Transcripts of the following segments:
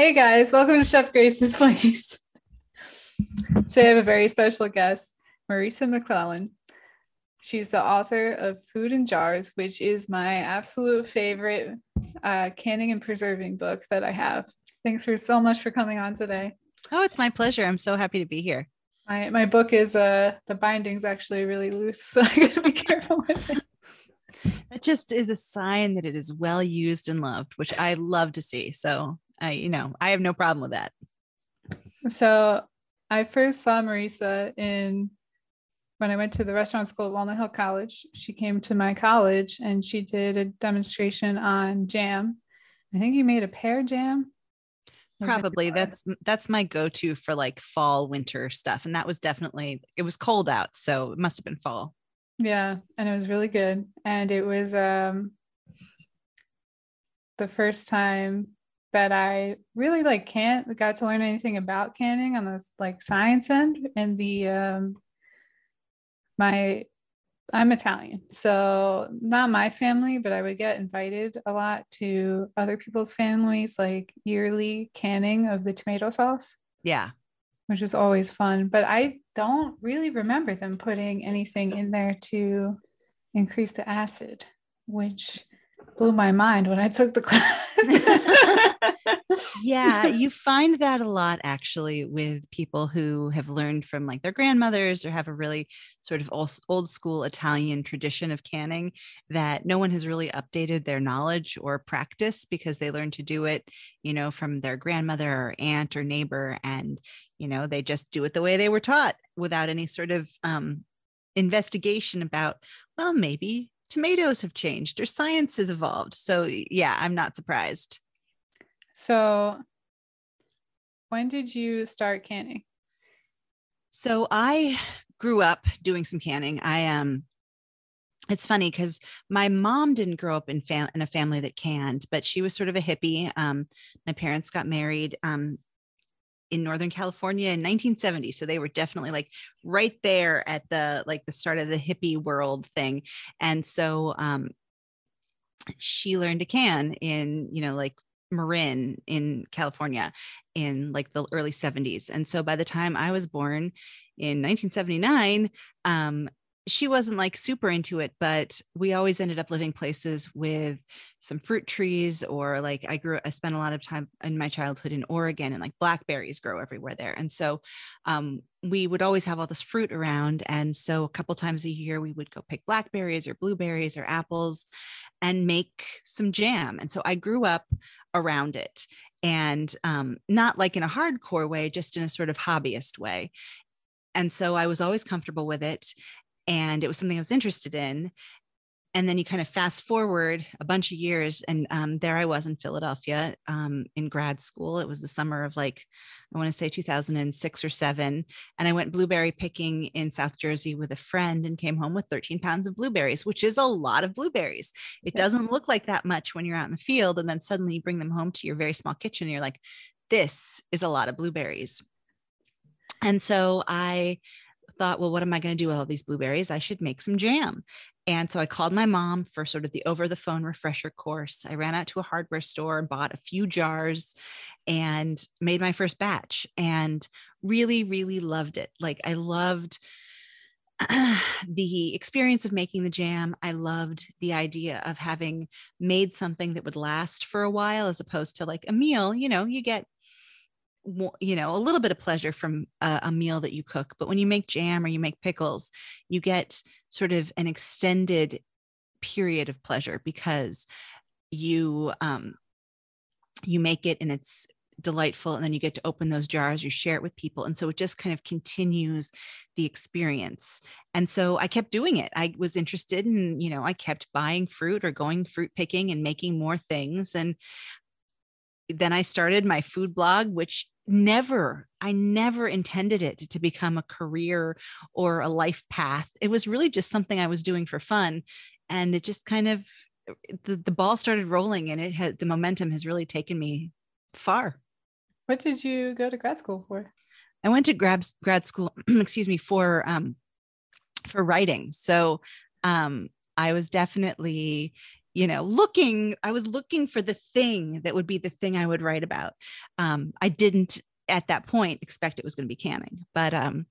Hey guys, welcome to Chef Grace's Place. Today I have a very special guest, Marisa McClellan. She's the author of Food in Jars, which is my absolute favorite uh, canning and preserving book that I have. Thanks for so much for coming on today. Oh, it's my pleasure. I'm so happy to be here. My my book is uh the binding's actually really loose, so I gotta be careful with it. It just is a sign that it is well used and loved, which I love to see. So I, you know, I have no problem with that. So I first saw Marisa in when I went to the restaurant school at Walnut Hill College. She came to my college and she did a demonstration on jam. I think you made a pear jam. Probably that's that's my go-to for like fall winter stuff and that was definitely it was cold out so it must have been fall. Yeah, and it was really good and it was um the first time that I really like can't got to learn anything about canning on this like science end and the um my I'm Italian, so not my family, but I would get invited a lot to other people's families, like yearly canning of the tomato sauce. Yeah. Which is always fun. But I don't really remember them putting anything in there to increase the acid, which blew my mind when I took the class. yeah, you find that a lot actually with people who have learned from like their grandmothers or have a really sort of old, school Italian tradition of canning that no one has really updated their knowledge or practice because they learned to do it, you know, from their grandmother or aunt or neighbor. And, you know, they just do it the way they were taught without any sort of um, investigation about, well, maybe tomatoes have changed or science has evolved. So, yeah, I'm not surprised. So, when did you start canning? So, I grew up doing some canning. I um it's funny because my mom didn't grow up in, fam- in a family that canned, but she was sort of a hippie. Um, my parents got married um, in northern california in 1970 so they were definitely like right there at the like the start of the hippie world thing. And so um she learned to can in you know like marin in california in like the early 70s and so by the time i was born in 1979 um she wasn't like super into it, but we always ended up living places with some fruit trees or like I grew, I spent a lot of time in my childhood in Oregon and like blackberries grow everywhere there. And so um, we would always have all this fruit around. And so a couple times a year, we would go pick blackberries or blueberries or apples and make some jam. And so I grew up around it and um, not like in a hardcore way, just in a sort of hobbyist way. And so I was always comfortable with it and it was something I was interested in. And then you kind of fast forward a bunch of years, and um, there I was in Philadelphia um, in grad school. It was the summer of like, I want to say 2006 or seven. And I went blueberry picking in South Jersey with a friend and came home with 13 pounds of blueberries, which is a lot of blueberries. It doesn't look like that much when you're out in the field. And then suddenly you bring them home to your very small kitchen. And you're like, this is a lot of blueberries. And so I thought, well, what am I going to do with all these blueberries? I should make some jam. And so I called my mom for sort of the over the phone refresher course. I ran out to a hardware store bought a few jars and made my first batch and really, really loved it. Like I loved the experience of making the jam. I loved the idea of having made something that would last for a while as opposed to like a meal. You know, you get you know a little bit of pleasure from a, a, meal that you cook. But when you make jam or you make pickles you get sort of an extended period of pleasure because you um you make it and it's delightful and then you get to open those jars you share it with people. And so it just kind of continues the experience. And so i kept doing it. I was interested in you know i kept buying fruit or going fruit picking and making more things. And then I started my food blog, which never, I never intended it to become a career or a life path. It was really just something I was doing for fun. And it just kind of, the, the ball started rolling and it had, the momentum has really taken me far. What did you go to grad school for? I went to grad, grad school, excuse me, for, um, for writing. So, um, I was definitely you know looking i was looking for the thing that would be the thing i would write about. Um, i didn't at that point expect it was going to be canning but um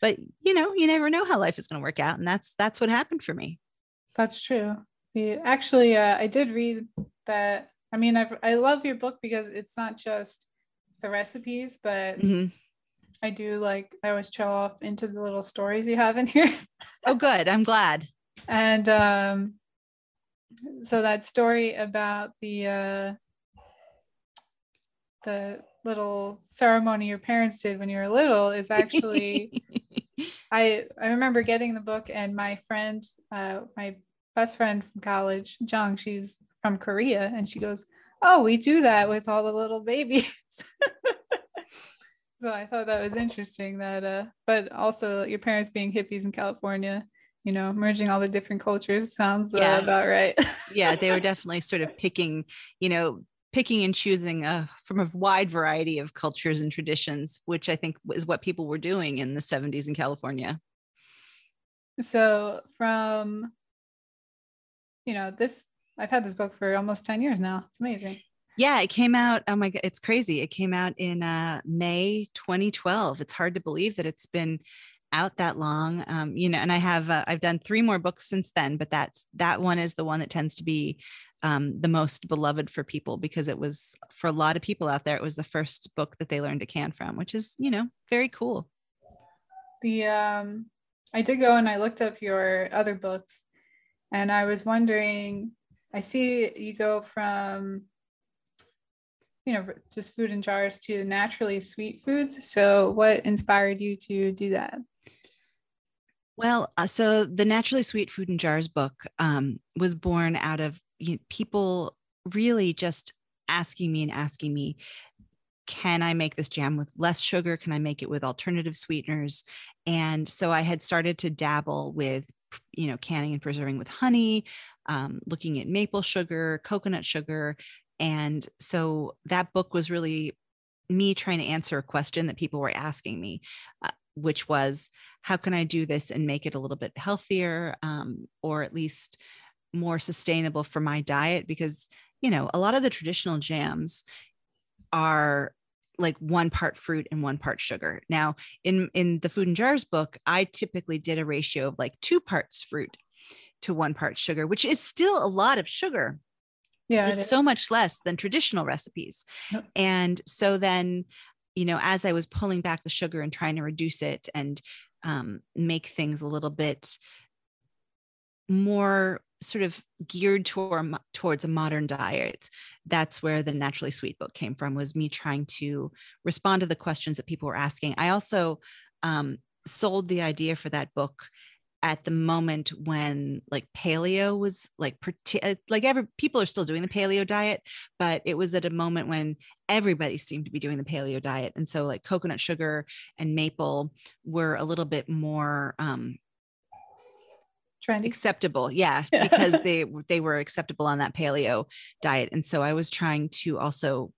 but you know you never know how life is going to work out and that's that's what happened for me. That's true. Yeah, actually uh, i did read that i mean I've, i love your book because it's not just the recipes but mm-hmm. i do like i always trail off into the little stories you have in here. Oh good. I'm glad. And um so that story about the uh the little ceremony your parents did when you were little is actually I I remember getting the book and my friend uh my best friend from college Jung she's from Korea and she goes oh we do that with all the little babies. So I thought that was interesting that uh but also your parents being hippies in California you know, merging all the different cultures sounds uh, yeah. about right. yeah, they were definitely sort of picking, you know, picking and choosing uh, from a wide variety of cultures and traditions, which I think is what people were doing in the 70s in California. So, from, you know, this, I've had this book for almost 10 years now. It's amazing. Yeah, it came out. Oh my God, it's crazy. It came out in uh, May 2012. It's hard to believe that it's been out that long um, you know and i have uh, i've done three more books since then but that's that one is the one that tends to be um, the most beloved for people because it was for a lot of people out there it was the first book that they learned to can from which is you know very cool. The um i did go and i looked up your other books and i was wondering i see you go from you know just food in jars to naturally sweet foods so what inspired you to do that well, uh, so the Naturally Sweet Food in Jars book um, was born out of you know, people really just asking me and asking me, can I make this jam with less sugar? Can I make it with alternative sweeteners? And so I had started to dabble with, you know, canning and preserving with honey, um, looking at maple sugar, coconut sugar. And so that book was really me trying to answer a question that people were asking me. Uh, which was how can I do this and make it a little bit healthier um, or at least more sustainable for my diet? Because, you know, a lot of the traditional jams are like one part fruit and one part sugar. Now, in in the food and jars book, I typically did a ratio of like two parts fruit to one part sugar, which is still a lot of sugar. Yeah, it's it so much less than traditional recipes. Yep. And so then you know, as I was pulling back the sugar and trying to reduce it and um, make things a little bit more sort of geared toward, towards a modern diet that's where the naturally sweet book came from was me trying to respond to the questions that people were asking i also um, sold the idea for that book at the moment when like paleo was like uh, like every people are still doing the paleo diet but it was at a moment when everybody seemed to be doing the paleo diet. And so like coconut sugar and maple were a little bit more um trendy. acceptable yeah because they they were acceptable on that paleo diet. And so i was trying to also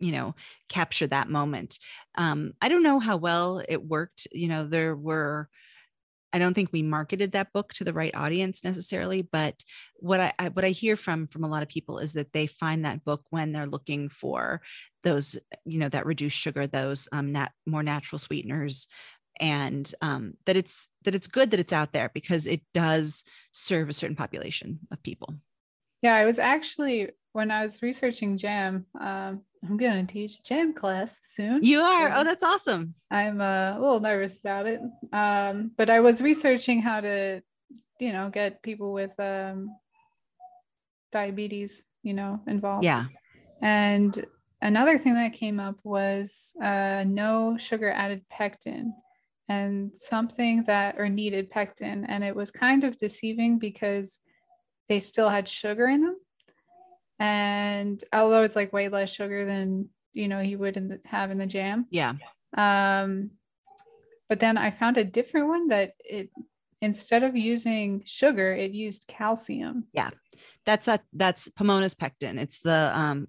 you know capture that moment. Um i don't know how well it worked. You know there were I don't think we marketed that book to the right audience necessarily, but what I, I, what I hear from from a lot of people is that they find that book when they're looking for those, you know, that reduced sugar, those um, nat- more natural sweeteners, and um, that it's that it's good that it's out there because it does serve a certain population of people. Yeah, I was actually when I was researching jam, um, I'm going to teach jam class soon. You are? So oh, that's awesome. I'm uh, a little nervous about it. Um, but I was researching how to, you know, get people with um, diabetes, you know, involved. Yeah. And another thing that came up was uh, no sugar added pectin and something that or needed pectin. And it was kind of deceiving because they still had sugar in them and although it's like way less sugar than you know he would in the, have in the jam. Yeah. Um but then i found a different one that it instead of using sugar it used calcium. Yeah. That's a that's pomona's pectin. It's the um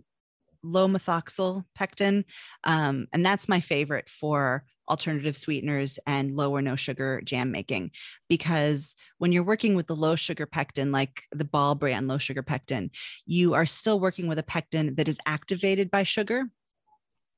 low methoxyl pectin. Um and that's my favorite for alternative sweeteners and low or no sugar jam making. Because when you're working with the low sugar pectin like the ball brand low sugar pectin you are still working with a pectin that is activated by sugar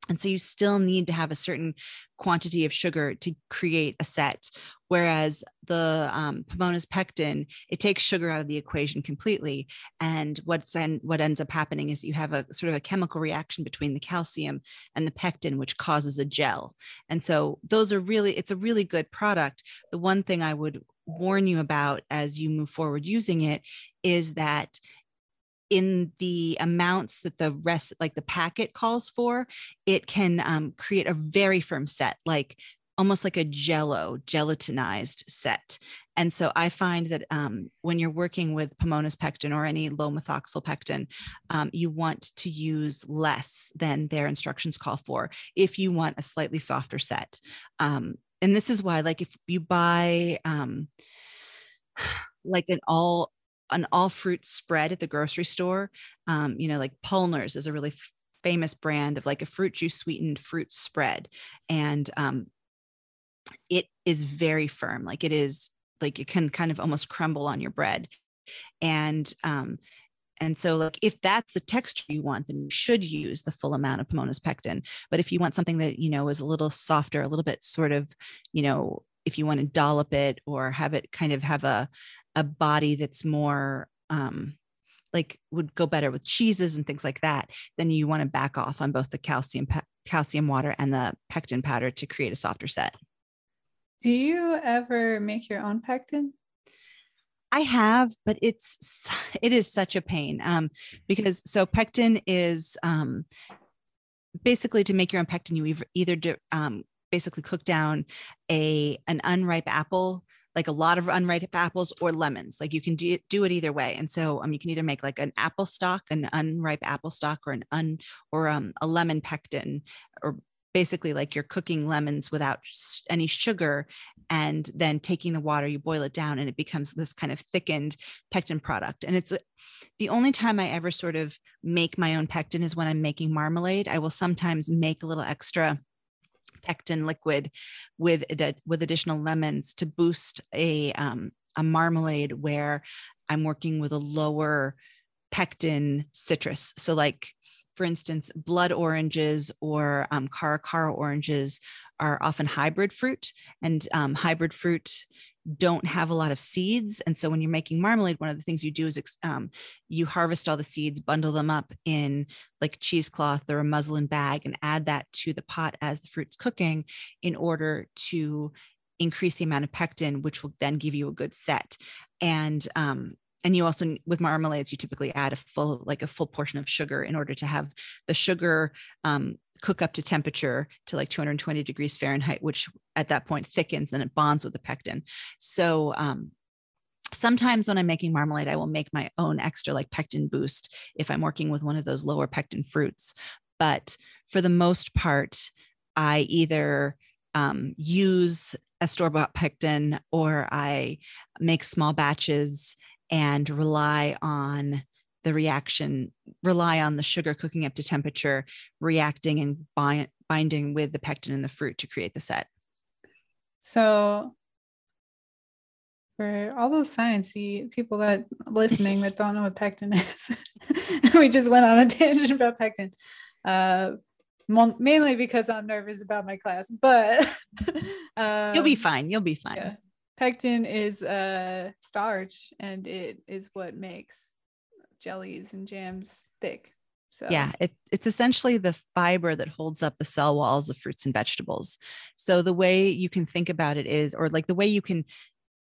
and so you still need to have a certain quantity of sugar to create a set. Whereas the um, Pomona's pectin, it takes sugar out of the equation completely. And what's en- what ends up happening is you have a sort of a chemical reaction between the calcium and the pectin, which causes a gel. And so those are really, it's a really good product. The one thing I would warn you about as you move forward using it is that in the amounts that the rest like the packet calls for it can um, create a very firm set like almost like a jello gelatinized set. And so i find that um, when you're working with pomona's pectin or any low methoxyl pectin um, you want to use less than their instructions call for if you want a slightly softer set. Um, and this is why like if you buy um, like an all an all fruit spread at the grocery store. Um, you know, like Polaner's is a really f- famous brand of like a fruit juice sweetened fruit spread. And um, it is very firm. Like it is like it can kind of almost crumble on your bread. And um, and so, like, if that's the texture you want, then you should use the full amount of Pomona's pectin. But if you want something that, you know, is a little softer, a little bit sort of, you know, if you want to dollop it or have it kind of have a, a body that's more um, like would go better with cheeses and things like that, then you want to back off on both the calcium calcium water and the pectin powder to create a softer set. Do you ever make your own pectin? I have, but it's it is such a pain um, because so pectin is um, basically to make your own pectin. You either do, um, basically cook down a an unripe apple like a lot of unripe apples or lemons. Like you can do, do it either way. And so um, you can either make like an apple stock, an unripe apple stock, or an un or um, a lemon pectin, or basically like you're cooking lemons without any sugar and then taking the water you boil it down and it becomes this kind of thickened pectin product and it's the only time i ever sort of make my own pectin is when i'm making marmalade i will sometimes make a little extra pectin liquid with with additional lemons to boost a um, a marmalade where I'm working with a lower pectin citrus. So like for instance, blood oranges or um, cara cara oranges are often hybrid fruit, and um, hybrid fruit don't have a lot of seeds. And so when you're making marmalade, one of the things you do is um, you harvest all the seeds, bundle them up in like cheesecloth or a muslin bag, and add that to the pot as the fruit's cooking in order to increase the amount of pectin, which will then give you a good set. And um, and you also with marmalades you typically add a full like a full portion of sugar in order to have the sugar um, cook up to temperature to like 220 degrees Fahrenheit, which at that point thickens and it bonds with the pectin. So um, sometimes when I'm making marmalade, I will make my own extra like pectin boost if I'm working with one of those lower pectin fruits. But for the most part, I either um, use a store bought pectin or I make small batches and rely on the reaction rely on the sugar cooking up to temperature, reacting and bind, binding with the pectin in the fruit to create the set. So, for all those sciencey people that listening that don't know what pectin is, we just went on a tangent about pectin. Uh, mainly because I'm nervous about my class, but um, you'll be fine. You'll be fine. Yeah. Pectin is a uh, starch, and it is what makes jellies and jams thick. So yeah, it, it's essentially the fiber that holds up the cell walls of fruits and vegetables. So the way you can think about it is, or like the way you can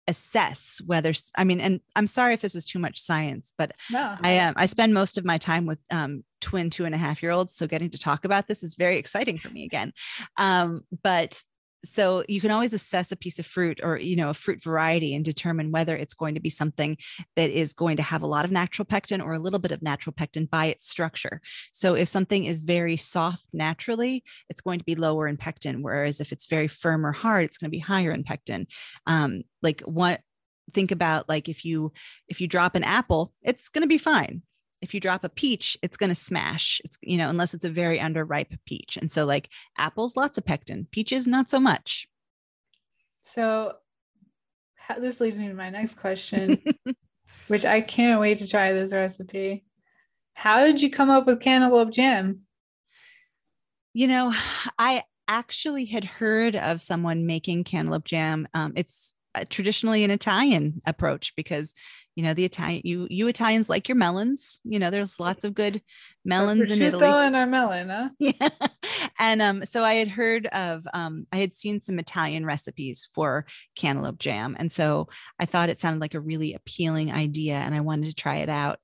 assess whether I mean, and I'm sorry if this is too much science, but no. I am. Um, I spend most of my time with um, twin two and a half year olds, so getting to talk about this is very exciting for me again. Um, but so you can always assess a piece of fruit or you know a fruit variety and determine whether it's going to be something that is going to have a lot of natural pectin or a little bit of natural pectin by its structure. So if something is very soft naturally it's going to be lower in pectin whereas if it's very firm or hard it's going to be higher in pectin. Um, like what think about like if you if you drop an apple it's going to be fine if you drop a peach, it's going to smash. It's, you know, unless it's a very underripe peach. And so, like apples, lots of pectin, peaches, not so much. So, this leads me to my next question, which I can't wait to try this recipe. How did you come up with cantaloupe jam? You know, I actually had heard of someone making cantaloupe jam. Um, it's uh, traditionally an Italian approach because you know the Italian you you Italians like your melons. You know, there's lots of good melons in Italy. and our melon, huh? Yeah, and um, so I had heard of um, I had seen some Italian recipes for cantaloupe jam, and so I thought it sounded like a really appealing idea, and I wanted to try it out,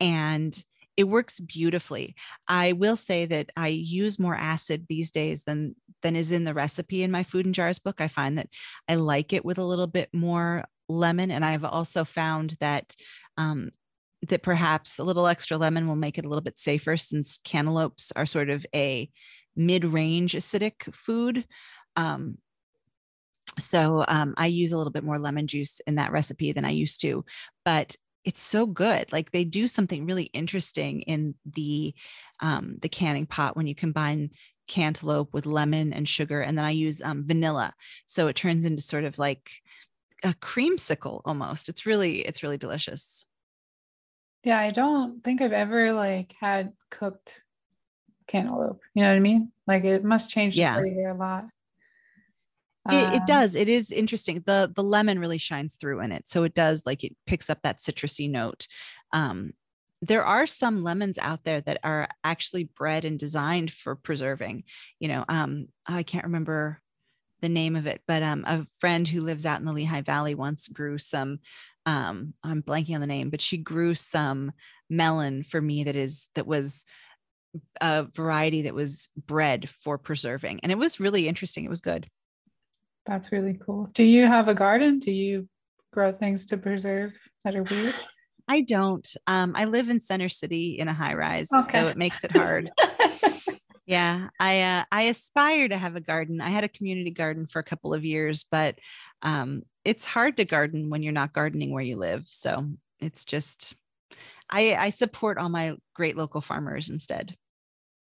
and it works beautifully. I will say that I use more acid these days than than is in the recipe in my food and jars book. I find that I like it with a little bit more lemon, and I've also found that um, that perhaps a little extra lemon will make it a little bit safer since cantaloupes are sort of a mid-range acidic food. Um, so um, I use a little bit more lemon juice in that recipe than I used to, but it's so good. Like they do something really interesting in the um, the canning pot when you combine cantaloupe with lemon and sugar, and then I use um, vanilla, so it turns into sort of like a creamsicle almost. It's really it's really delicious. Yeah, I don't think I've ever like had cooked cantaloupe. You know what I mean? Like it must change yeah. the flavor a lot. It, it, um, does. It is interesting. The the lemon really shines through in it. So it does like it picks up that citrusy note. Um, there are some lemons out there that are actually bred and designed for preserving. You know, um, I can't remember the name of it, but um, a friend who lives out in the Lehigh Valley once grew some. Um, I'm blanking on the name, but she grew some melon for me that is that was a variety that was bred for preserving, and it was really interesting. It was good. That's really cool. Do you have a garden? Do you grow things to preserve that are weird? I don't. Um, I live in Center City in a high rise, okay. so it makes it hard. Yeah, I uh, I aspire to have a garden. I had a community garden for a couple of years, but um, it's hard to garden when you're not gardening where you live. So it's just I I support all my great local farmers instead.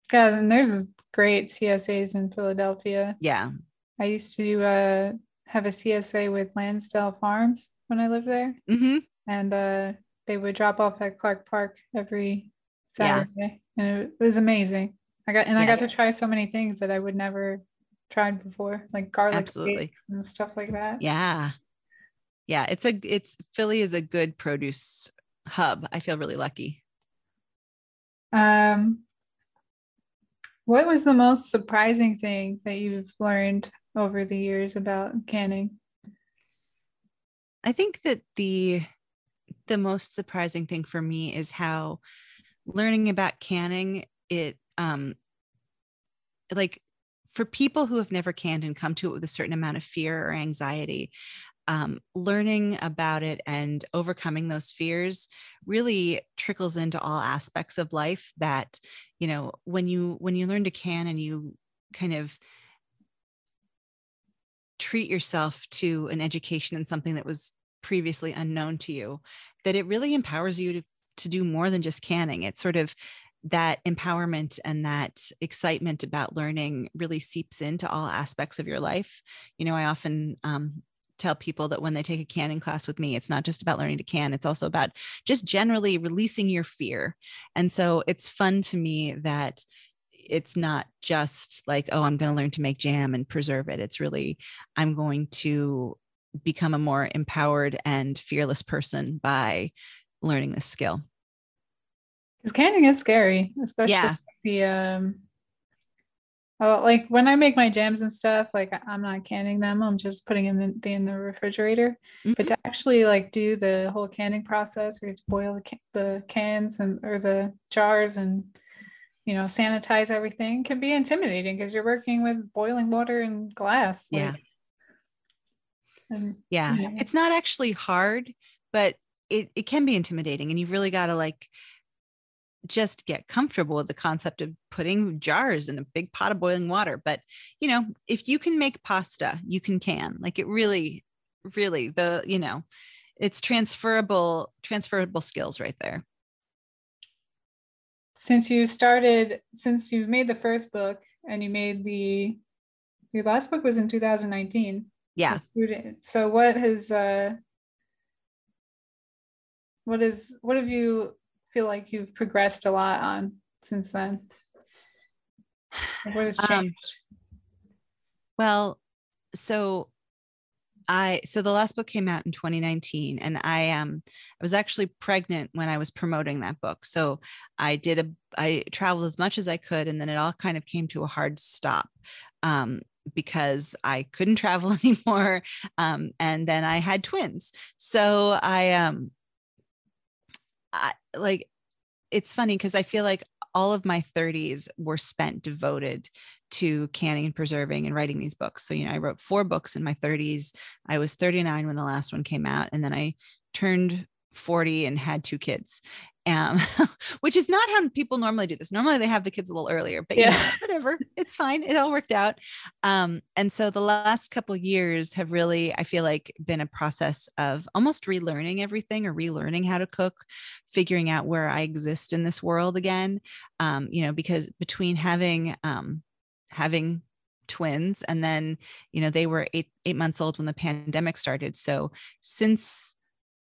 God, and there's great CSAs in Philadelphia. Yeah, I used to uh, have a CSA with Lansdale Farms when I lived there, mm-hmm. and uh, they would drop off at Clark Park every Saturday, yeah. and it was amazing. I got and yeah. I got to try so many things that I would never tried before, like garlic Absolutely. and stuff like that. Yeah, yeah. It's a it's Philly is a good produce hub. I feel really lucky. Um, what was the most surprising thing that you've learned over the years about canning? I think that the the most surprising thing for me is how learning about canning it um like for people who have never canned and come to it with a certain amount of fear or anxiety um, learning about it and overcoming those fears really trickles into all aspects of life that you know when you when you learn to can and you kind of treat yourself to an education in something that was previously unknown to you that it really empowers you to, to do more than just canning. It sort of that empowerment and that excitement about learning really seeps into all aspects of your life. You know i often um, tell people that when they take a canning class with me it's not just about learning to can it's also about just generally releasing your fear. And so it's fun to me that it's not just like oh i'm going to learn to make jam and preserve it. It's really i'm going to become a more empowered and fearless person by learning this skill because canning is scary especially yeah. the um well, like when I make my jams and stuff, like I'm not canning them. I'm just putting them in the, in the refrigerator. Mm-hmm. But to actually like do the whole canning process, where you have to boil the, the cans and or the jars and you know sanitize everything can be intimidating because you're working with boiling water and glass yeah and, yeah you know. it's not actually hard but it, it can be intimidating and you've really got to like just get comfortable with the concept of putting jars in a big pot of boiling water but you know if you can make pasta you can can like it really really the you know it's transferable transferable skills right there since you started, since you made the first book and you made the, your last book was in 2019. Yeah. So what has, uh, what is, what have you feel like you've progressed a lot on since then? What has um, changed? Um, well, so I so the last book came out in 2019 and I um I was actually pregnant when I was promoting that book. So I did a I traveled as much as I could and then it all kind of came to a hard stop. Um because I couldn't travel anymore um and then I had twins. So I um Like it's funny because I feel like all of my 30s were spent devoted to canning and preserving and writing these books. So, you know, I wrote four books in my 30s. I was 39 when the last one came out. And then I turned 40 and had two kids. Um, which is not how people normally do this. Normally they have the kids a little earlier, but yeah, you know, whatever, it's fine. It all worked out. Um, and so the last couple years have really, I feel like, been a process of almost relearning everything or relearning how to cook, figuring out where I exist in this world again. Um, you know, because between having um, having twins and then you know they were eight eight months old when the pandemic started so since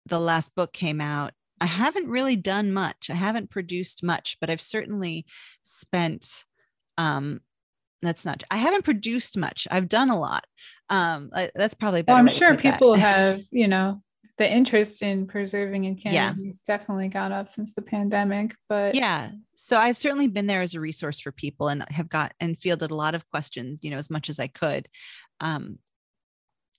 the last book came out I haven't really done much. I haven't produced much, but I've certainly spent um that's not I haven't produced much. I've done a lot. Um that's probably better. Well, I'm sure people have, you know, the interest in preserving and canning yeah. has definitely gone up since the pandemic. But yeah, so I've certainly been there as a resource for people and have got and fielded a lot of questions, you know, as much as I could. Um,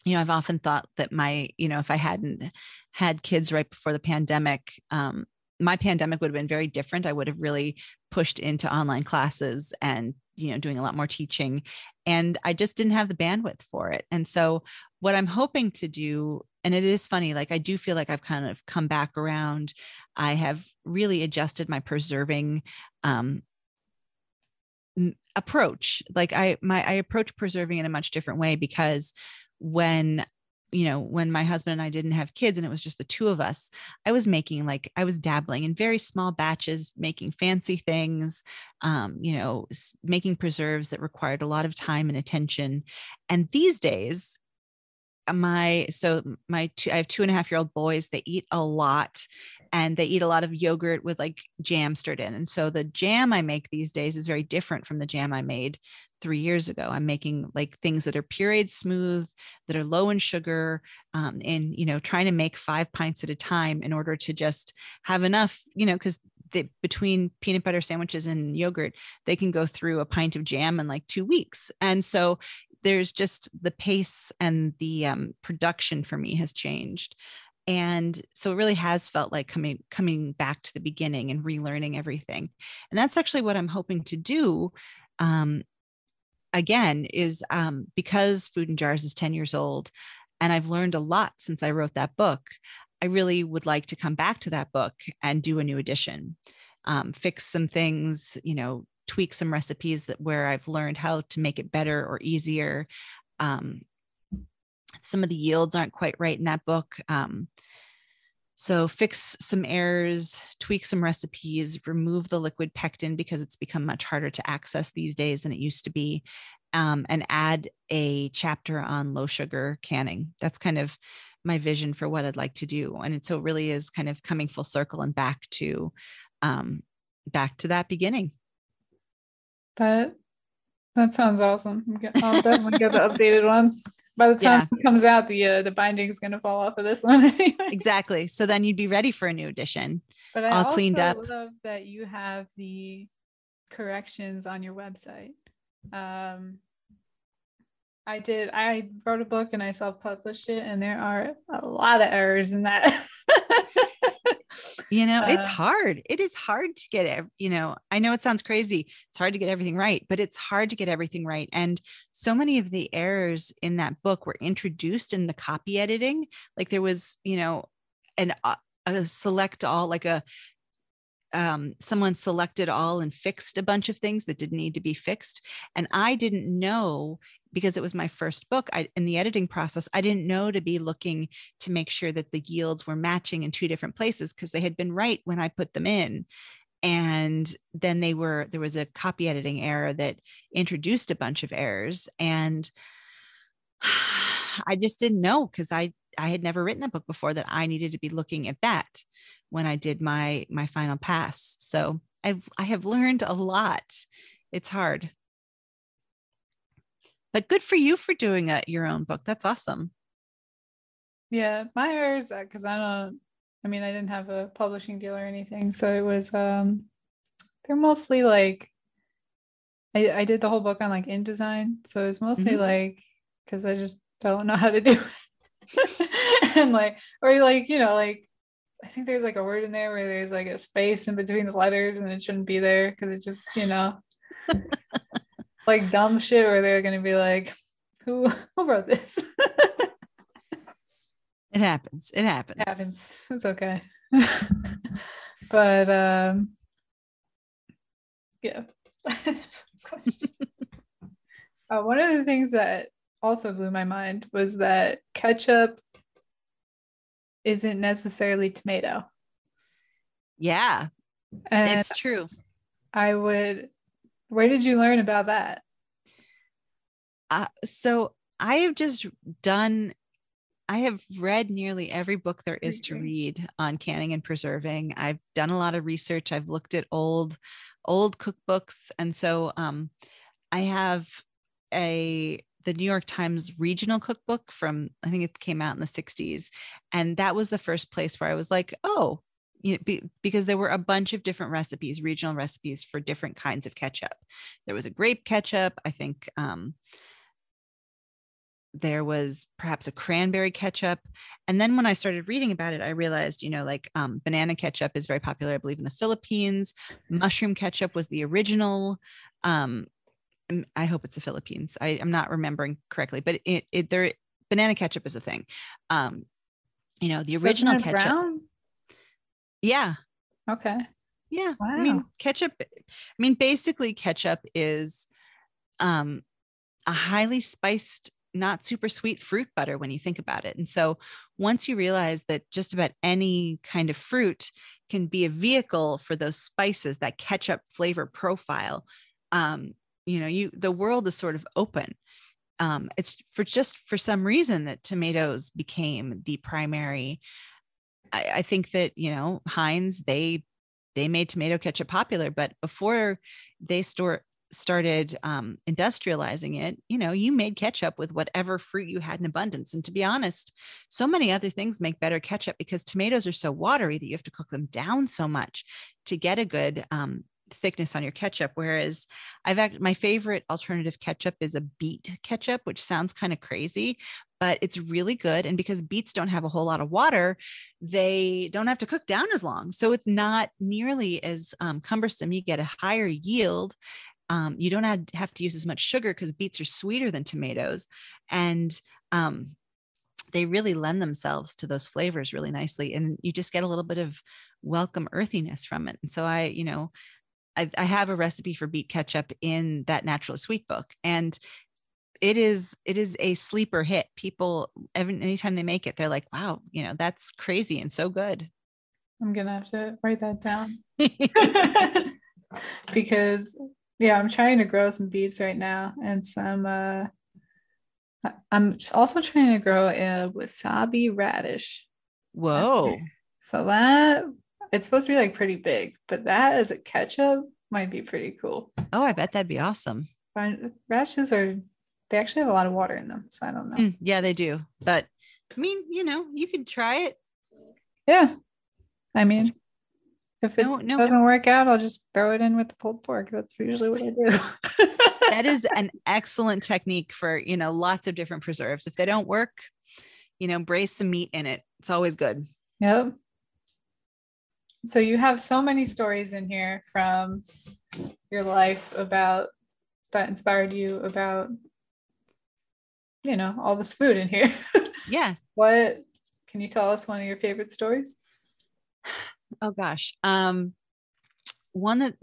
you know, I've often thought that my, you know, if I hadn't had kids right before the pandemic, um, my pandemic would have been very different. I would have really pushed into online classes and, you know, doing a lot more teaching. And I just didn't have the bandwidth for it. And so, what I'm hoping to do, and it is funny, like I do feel like I've kind of come back around. I have really adjusted my preserving um, approach like i my i approach preserving in a much different way because when you know when my husband and i didn't have kids and it was just the two of us i was making like i was dabbling in very small batches making fancy things um, you know making preserves that required a lot of time and attention. And these days my so my two i have two and a half year old boys they eat a lot and they eat a lot of yogurt with like jam stirred in and so the jam i make these days is very different from the jam i made three years ago i'm making like things that are pureed smooth that are low in sugar um, and you know trying to make five pints at a time in order to just have enough you know because between peanut butter sandwiches and yogurt, they can go through a pint of jam in like two weeks. And so there's just the pace and the um, production for me has changed. And so it really has felt like coming coming back to the beginning and relearning everything. And that's actually what i'm hoping to do um, again is um, because food in jars is 10 years old and i've learned a lot since i wrote that book i really would like to come back to that book and do a new edition um, fix some things you know tweak some recipes that where I've learned how to make it better or easier. Um, some of the yields aren't quite right in that book. Um, so fix some errors, tweak some recipes, remove the liquid pectin because it's become much harder to access these days than it used to be, um, and add a chapter on low sugar canning. That's kind of my vision for what I'd like to do. And it so really is kind of coming full circle and back to um, back to that beginning. That that sounds awesome. I'll definitely get the updated one. By the time yeah. it comes out, the uh, the binding is going to fall off of this one anyway. Exactly. So then you'd be ready for a new edition. But I all cleaned up. love that you have the corrections on your website. Um, I did. I wrote a book and I self-published it, and there are a lot of errors in that. you know uh, it's hard. It is hard to get it you know i know it sounds crazy. It's hard to get everything right but it's hard to get everything right and so many of the errors in that book were introduced in the copy editing. Like there was you know an uh, a select all like a um, someone selected all and fixed a bunch of things that didn't need to be fixed. And I didn't know because it was my first book I, in the editing process i didn't know to be looking to make sure that the yields were matching in two different places because they had been right when i put them in and then they were there was a copy editing error that introduced a bunch of errors and i just didn't know because i i had never written a book before that i needed to be looking at that when i did my my final pass. So i've i have learned a lot. It's hard. But good for you for doing a, your own book. That's awesome. Yeah my errors because i don't I mean, I didn't have a publishing deal or anything, so it was um they're mostly like I, I did the whole book on like InDesign, so it's mostly mm-hmm. like because I just don't know how to do it, and like or like you know like I think there's like a word in there where there's like a space in between the letters and it shouldn't be there because it just you know like dumb shit where they're gonna be like who who wrote this it happens. It happens. It happens. It's okay. but um yeah. uh, one of the things that also blew my mind was that ketchup isn't necessarily tomato. Yeah. And it's true. I would where did you learn about that? Uh, so I have just done I have read nearly every book there is to read on canning and preserving. I've done a lot of research. I've looked at old, old cookbooks, and so um, I have a the New York Times regional cookbook from I think it came out in the '60s, and that was the first place where I was like, oh, you know, be, because there were a bunch of different recipes, regional recipes for different kinds of ketchup. There was a grape ketchup, I think. Um, there was perhaps a cranberry ketchup and then when i started reading about it i realized you know like um, banana ketchup is very popular i believe in the philippines mushroom ketchup was the original um, i hope it's the philippines I, am not remembering correctly but it, it there banana ketchup is a thing um, you know the original ketchup brown? yeah okay yeah wow. i mean ketchup i mean basically ketchup is um a highly spiced not super sweet fruit butter when you think about it. And so once you realize that just about any kind of fruit can be a vehicle for those spices, that ketchup flavor profile, um, you know, you the world is sort of open. Um, it's for just for some reason that tomatoes became the primary. I, I think that you know Heinz they they made tomato ketchup popular, but before they store started um, industrializing it, you know, you made ketchup with whatever fruit you had in abundance. And to be honest, so many other things make better ketchup because tomatoes are so watery that you have to cook them down so much to get a good um, thickness on your ketchup. Whereas I've act- my favorite alternative ketchup is a beet ketchup, which sounds kind of crazy, but it's really good. And because beets don't have a whole lot of water, they don't have to cook down as long. So it's not nearly as um, cumbersome. You get a higher yield um, you don't have, have to use as much sugar because beets are sweeter than tomatoes. And um, they really lend themselves to those flavors really nicely. And you just get a little bit of welcome earthiness from it. And so I, you know, I, I have a recipe for beet ketchup in that natural sweet book. And it is it is a sleeper hit people every anytime they make it they're like wow you know that's crazy and so good i'm gonna have to write that down because yeah, I'm trying to grow some beets right now and some uh I'm also trying to grow a wasabi radish. Whoa. So that it's supposed to be like pretty big, but that as a ketchup might be pretty cool. Oh, I bet that'd be awesome. Rashes are they actually have a lot of water in them, so I don't know. Mm, yeah, they do. But I mean, you know, you could try it. Yeah. I mean, if it no, no, doesn't work out, I'll just throw it in with the pulled pork. That's usually what I do. that is an excellent technique for, you know, lots of different preserves. If they don't work, you know, braise some meat in it. It's always good. Yep. So you have so many stories in here from your life about that inspired you about you know all this food in here. yeah. What can you tell us one of your favorite stories? oh gosh um one that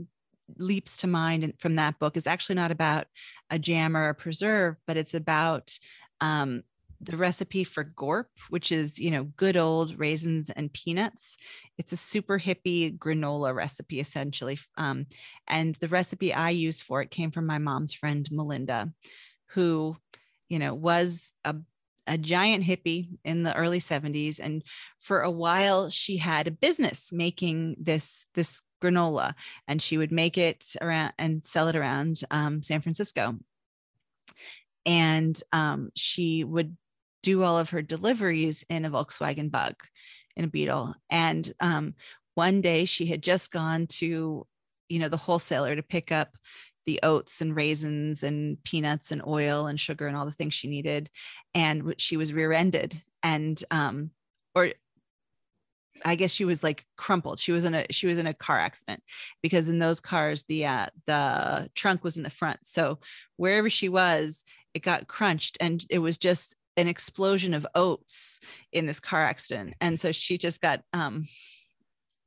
leaps to mind from that book is actually not about a jam or a preserve but it's about um the recipe for gorp, which is, you know, good old raisins and peanuts. It's a super hippie granola recipe, essentially. Um, and the recipe I use for it came from my mom's friend, Melinda, who, you know, was a a giant hippie in the early 70s and for a while she had a business making this this granola and she would make it around and sell it around um, san francisco and um, she would do all of her deliveries in a Volkswagen Bug, in a Beetle. And um, one day she had just gone to, you know, the wholesaler to pick up the oats and raisins and peanuts and oil and sugar and all the things she needed, and she was rear-ended and um, or I guess she was like crumpled. She was in a she was in a car accident because in those cars the uh the trunk was in the front. So wherever she was, it got crunched and it was just an explosion of oats in this car accident. And so she just got um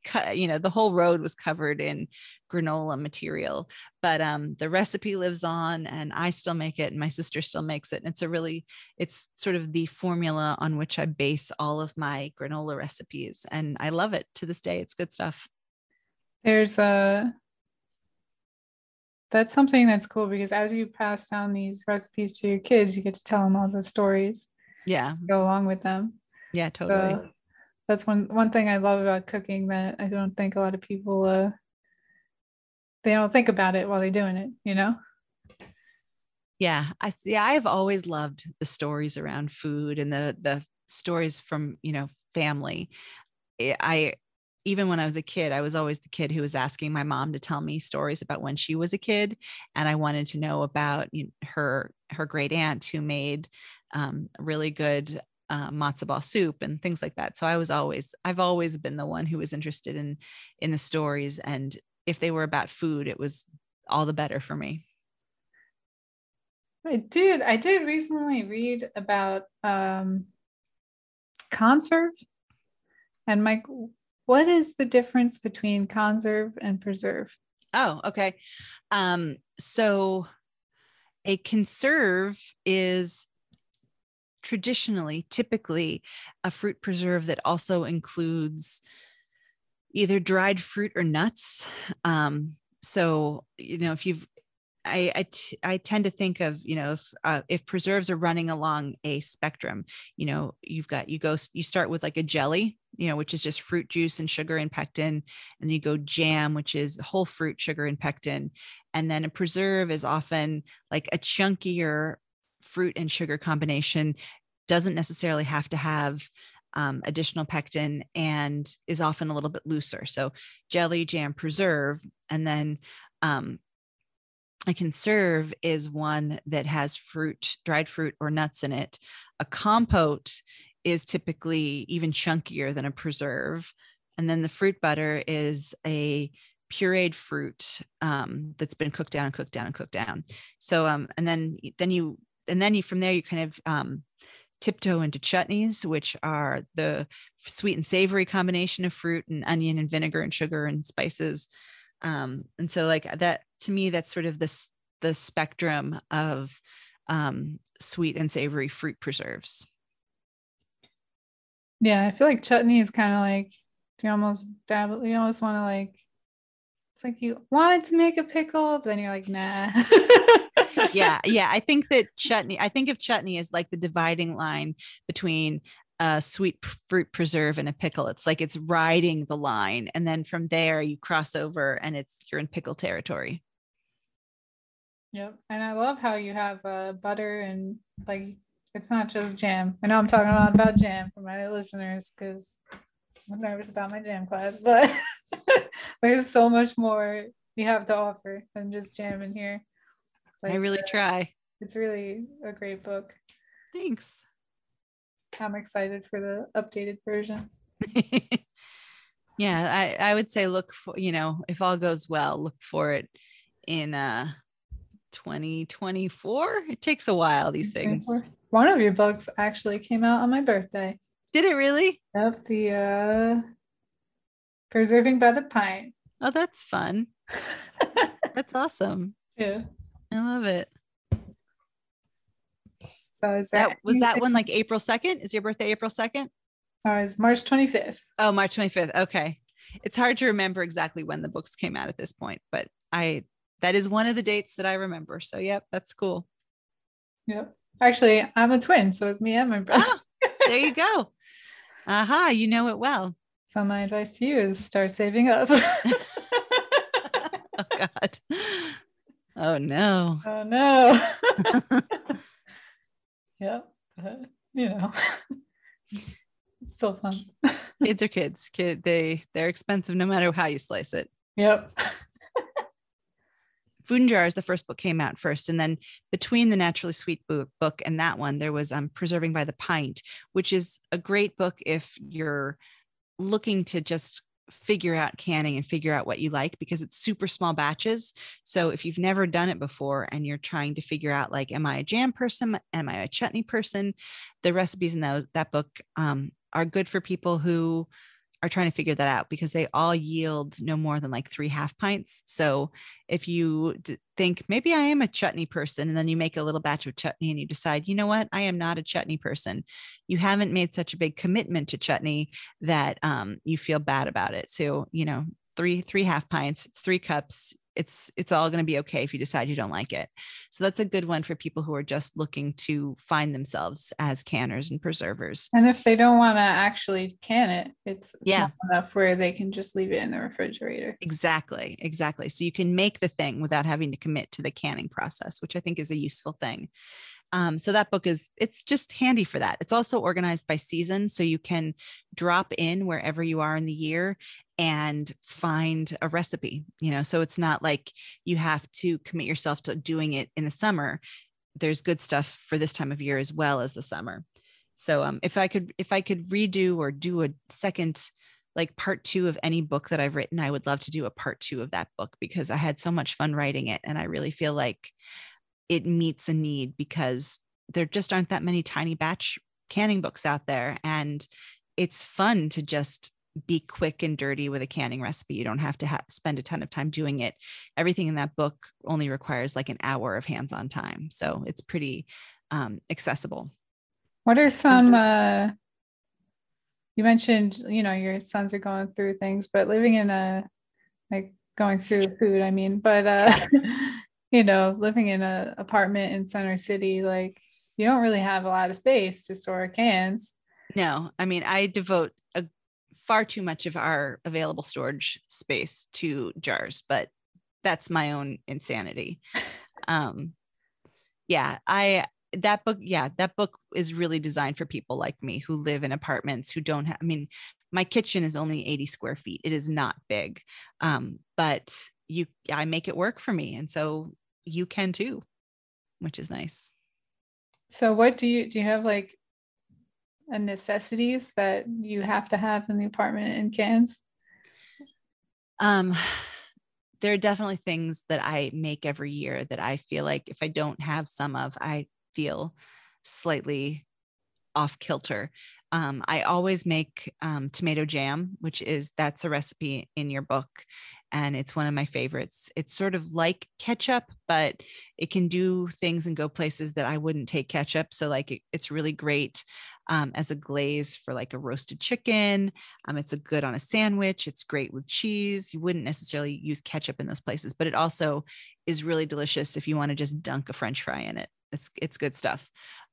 cut you know the whole road was covered in granola material but um the recipe lives on and i still make it and my sister still makes it. And it's a really it's sort of the formula on which i base all of my granola recipes. And i love it to this day. It's good stuff. There's a that's something that's cool because as you pass down these recipes to your kids, you get to tell them all the stories. Yeah. Go along with them. Yeah, totally. So that's one one thing I love about cooking that I don't think a lot of people uh they don't think about it while they're doing it, you know? Yeah, I see. I've always loved the stories around food and the the stories from, you know, family. I even when I was a kid, I was always the kid who was asking my mom to tell me stories about when she was a kid, and I wanted to know about you know, her her great aunt who made um, really good uh, matzo ball soup and things like that. So I was always I've always been the one who was interested in in the stories, and if they were about food, it was all the better for me. I did. I did recently read about um, conserve, and Mike what is the difference between conserve and preserve? Oh, okay. Um, so a conserve is traditionally, typically, a fruit preserve that also includes either dried fruit or nuts. Um, so, you know, if you've I, I, t- I tend to think of you know if uh, if preserves are running along a spectrum you know you've got you go you start with like a jelly you know which is just fruit juice and sugar and pectin and then you go jam which is whole fruit sugar and pectin and then a preserve is often like a chunkier fruit and sugar combination doesn't necessarily have to have um, additional pectin and is often a little bit looser so jelly jam preserve and then um, a conserve is one that has fruit, dried fruit or nuts in it. A compote is typically even chunkier than a preserve. And then the fruit butter is a pureed fruit um, that's been cooked down and cooked down and cooked down. So, um, and then, then you, and then you, from there, you kind of, um, tiptoe into chutneys, which are the sweet and savory combination of fruit and onion and vinegar and sugar and spices um, and so like that to me that's sort of this the spectrum of um, sweet and savory fruit preserves yeah i feel like chutney is kind of like you almost dab you almost want to like it's like you wanted to make a pickle but then you're like nah yeah yeah i think that chutney i think of chutney as like the dividing line between a sweet fruit preserve and a pickle. It's like it's riding the line. And then from there you cross over and it's you're in pickle territory. Yep. And I love how you have uh, butter and like it's not just jam. I know I'm talking a lot about jam for my listeners because I'm nervous about my jam class, but there's so much more you have to offer than just jam in here. Like, I really uh, try. It's really a great book. Thanks. I'm excited for the updated version. yeah, I, I would say look for, you know, if all goes well, look for it in uh 2024. It takes a while, these things. One of your books actually came out on my birthday. Did it really? Yep, the uh Preserving by the Pint. Oh, that's fun. that's awesome. Yeah. I love it. So is That there was that one like April 2nd? Is your birthday April 2nd? Oh, it's March 25th. Oh, March 25th. Okay. It's hard to remember exactly when the books came out at this point, but I that is one of the dates that I remember. So yep, that's cool. Yep. Actually, I'm a twin, so it's me and my brother. Oh, there you go. Aha, you know it well. So my advice to you is start saving up. Oh God. Oh no. oh no. yep. But, you know, it's it's still fun. Kids are kids. Kid they they're expensive no matter how you slice it. Yep. Food in Jars, the first book came out first. And then between the Naturally Sweet book, book and that one, there was um, Preserving by the Pint, which is a great book if you're looking to just figure out canning and figure out what you like because it's super small batches. So if you've never done it before and you're trying to figure out like, am I a jam person? Am I a chutney person? The recipes in those, that book um, are good for people who are trying to figure that out because they all yield no more than like three half pints. So if you d- think maybe I am a chutney person, and then you make a little batch of chutney and you decide, you know what, I am not a chutney person, you haven't made such a big commitment to chutney that um, you feel bad about it. So, you know, three three half pints, three cups. It's it's all going to be okay if you decide you don't like it. So that's a good one for people who are just looking to find themselves as canners and preservers. And if they don't want to actually can it, it's Yeah. enough where they can just leave it in the refrigerator. Exactly, exactly. So you can make the thing without having to commit to the canning process, which I think is a useful thing. Um, so that book is it's just handy for that. It's also organized by season, so you can drop in wherever you are in the year and find a recipe. You know, so it's not like you have to commit yourself to doing it in the summer. There's good stuff for this time of year as well as the summer. So um, if I could if I could redo or do a second like part two of any book that I've written, I would love to do a part two of that book because I had so much fun writing it. And I really feel like it meets a need because there just aren't that many tiny batch canning books out there. And it's fun to just be quick and dirty with a canning recipe. You don't have to ha- spend a ton of time doing it. Everything in that book only requires like an hour of hands on time. So it's pretty um, accessible. What are some uh you mentioned, you know, your sons are going through things, but living in a like going through food, I mean, but uh you know, living in an apartment in center city, like you don't really have a lot of space to store cans. No, I mean, I devote a far too much of our available storage space to jars, but that's my own insanity. Um, yeah, I that book, yeah, that book is really designed for people like me who live in apartments who don't have. I mean, my kitchen is only 80 square feet. It is not big, um, but you, I make it work for me, and so you can too, which is nice. So what do you do you have like a necessities that you have to have in the apartment in cans? um there are definitely things that i make every year that i feel like if i don't have some of i feel slightly off kilter um, i always make um, tomato jam which is that's a recipe in your book and it's one of my favorites it's sort of like ketchup but it can do things and go places that i wouldn't take ketchup so like it, it's really great um, as a glaze for like a roasted chicken um, it's a good on a sandwich. It's great with cheese. You wouldn't necessarily use ketchup in those places, but it also is really delicious if you want to just dunk a French fry in it. It's it's good stuff.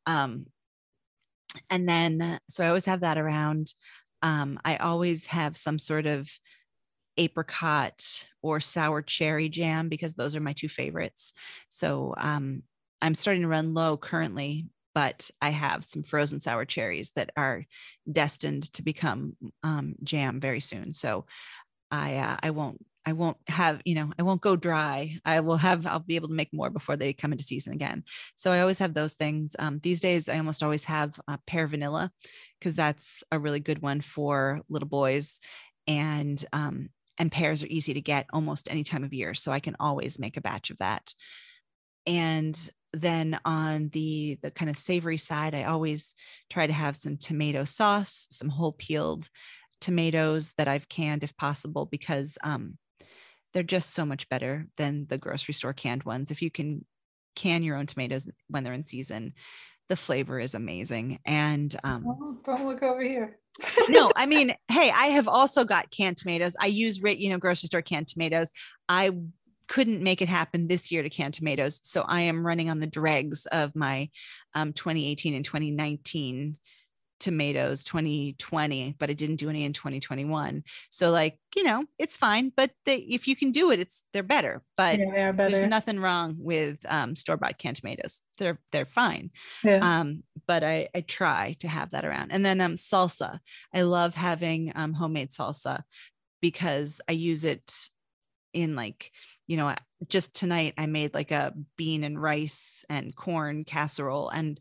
Um, and then so I always have that around. Um, I always have some sort of apricot or sour cherry jam because those are my two favorites. So um, I'm starting to run low currently, but I have some frozen sour cherries that are destined to become um, jam very soon. So I uh, I won't I won't have you know I won't go dry. I will have I'll be able to make more before they come into season again. So I always have those things. Um, these days I almost always have pear vanilla because that's a really good one for little boys, and um, and pears are easy to get almost any time of year. So I can always make a batch of that. And then on the the kind of savory side, I always try to have some tomato sauce, some whole peeled tomatoes that I've canned if possible, because um, they're just so much better than the grocery store canned ones. If you can can your own tomatoes when they're in season, the flavor is amazing. And um, oh, don't look over here. no, I mean, hey, I have also got canned tomatoes. I use, you know, grocery store canned tomatoes. I couldn't make it happen this year to can tomatoes. So I am running on the dregs of my um, 2018 and 2019 tomatoes 2020 but i didn't do any in 2021 so like you know it's fine but they, if you can do it it's they're better. But yeah, better. there's nothing wrong with um, store-bought canned tomatoes. They're they're fine. Yeah. um, but I, I try to have that around. And then um, salsa. I love having um, homemade salsa because i use it in like you know just tonight i made like a bean and rice and corn casserole and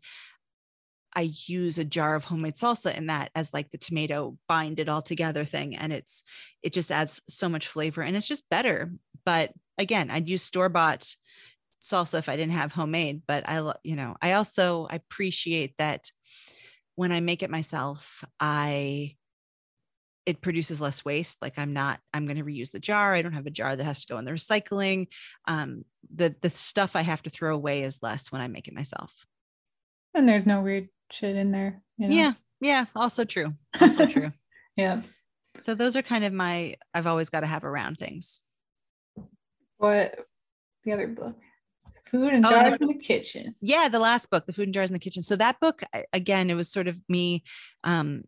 I use a jar of homemade salsa in that as like the tomato bind it all together thing. And it's, it just adds so much flavor and it's just better. But again, I'd use store bought salsa if I didn't have homemade. But I, you know, I also appreciate that when I make it myself, I, it produces less waste. Like I'm not, I'm going to reuse the jar. I don't have a jar that has to go in the recycling. Um, the the stuff I have to throw away is less when I make it myself. And there's no weird shit in there. You know? Yeah. Yeah. Also true. Also true. yeah. So those are kind of my, I've always got to have around things. What the other book? Food in Jars oh, the, in the kitchen. Yeah, the last book, The Food in Jars in the Kitchen. So that book, again, it was sort of me um,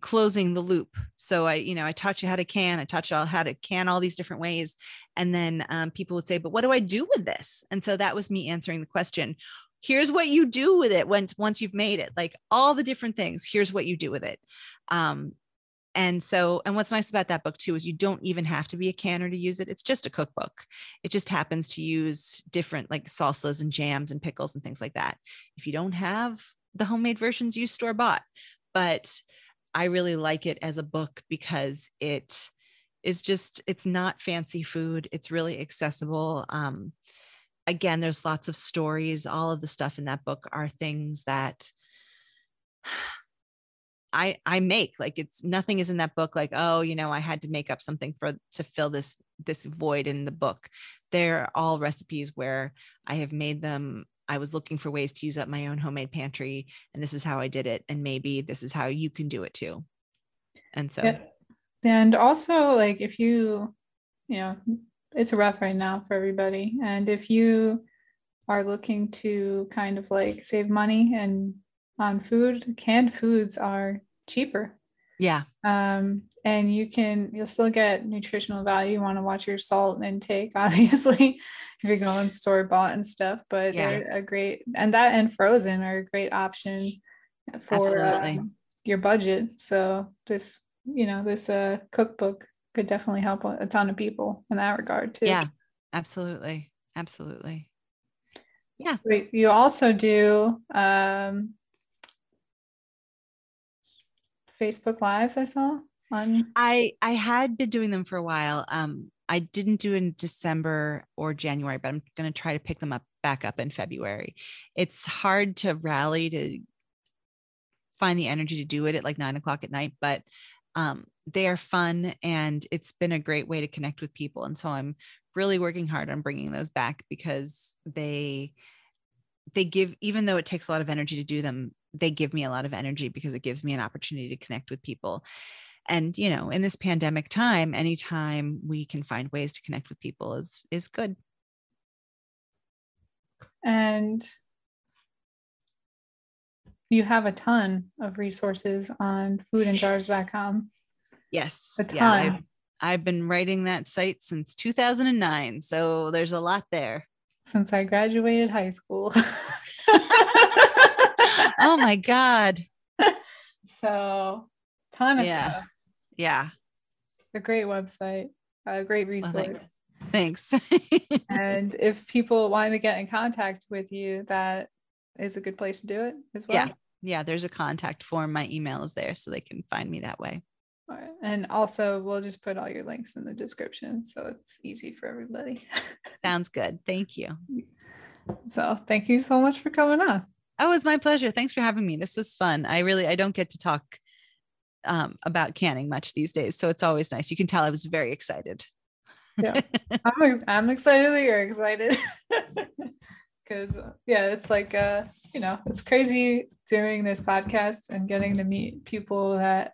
closing the loop. So I, you know, I taught you how to can, I taught you all how to can all these different ways. And then um, people would say, but what do I do with this? And so that was me answering the question, here's what you do with it once once you've made it like all the different things here's what you do with it. Um and so and what's nice about that book too is you don't even have to be a canner to use it. It's just a cookbook. It just happens to use different like salsas and jams and pickles and things like that. If you don't have the homemade versions use store bought. But i really like it as a book because it is just it's not fancy food. It's really accessible. Um again, there's lots of stories. All of the stuff in that book are things that I I make. Like it's nothing is in that book like, oh, you know, I had to make up something for to fill this this void in the book. They're all recipes where I have made them. I was looking for ways to use up my own homemade pantry, and this is how I did it. And maybe this is how you can do it too. And so, and also, like if you, you know, it's rough right now for everybody. And if you are looking to kind of like save money and on food, canned foods are cheaper. Yeah. Um, and you can you'll still get nutritional value. You want to watch your salt intake, obviously, if you're going store bought and stuff. But yeah. they're a great and that and frozen are a great option for um, your budget. So this, you know, this uh cookbook could definitely help a ton of people in that regard too. Yeah, absolutely. Absolutely. Yeah. So you also do um, Facebook lives I saw on I I had been doing them for a while. Um I didn't do in December or January, but I'm going to try to pick them up back up in February. It's hard to rally to find the energy to do it at like nine o'clock at night, but um, they are fun and it's been a great way to connect with people. And so I'm really working hard on bringing those back because they they give even though it takes a lot of energy to do them they give me a lot of energy because it gives me an opportunity to connect with people and you know in this pandemic time anytime we can find ways to connect with people is is good and you have a ton of resources on foodinjars.com. Yes. Yeah, I've, I've been writing that site since 2009. So there's a lot there. Since I graduated high school. oh my God. So ton of yeah. stuff. Yeah. A great website, a great resource. Well, thanks. thanks. and if people want to get in contact with you, that is a good place to do it as well. Yeah yeah, there's a contact form. My email is there so they can find me that way. All right. And also, we'll just put all your links in the description so it's easy for everybody. Sounds good. Thank you. So, thank you so much for coming on. Oh, it was my pleasure. Thanks for having me. This was fun. I really I don't get to talk um, about canning much these days, so it's always nice. You can tell I was very excited. yeah, I'm I'm excited that you're excited. because yeah, it's like uh, you know, it's crazy doing this podcast and getting to meet people that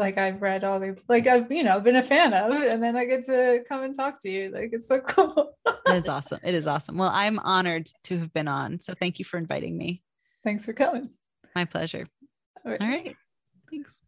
like I've read all the like I've you know been a fan of, and then I get to come and talk to you. Like it's so cool. it is awesome. It is awesome. Well, I'm honored to have been on. So thank you for inviting me. Thanks for coming. My pleasure. All right. All right. Thanks.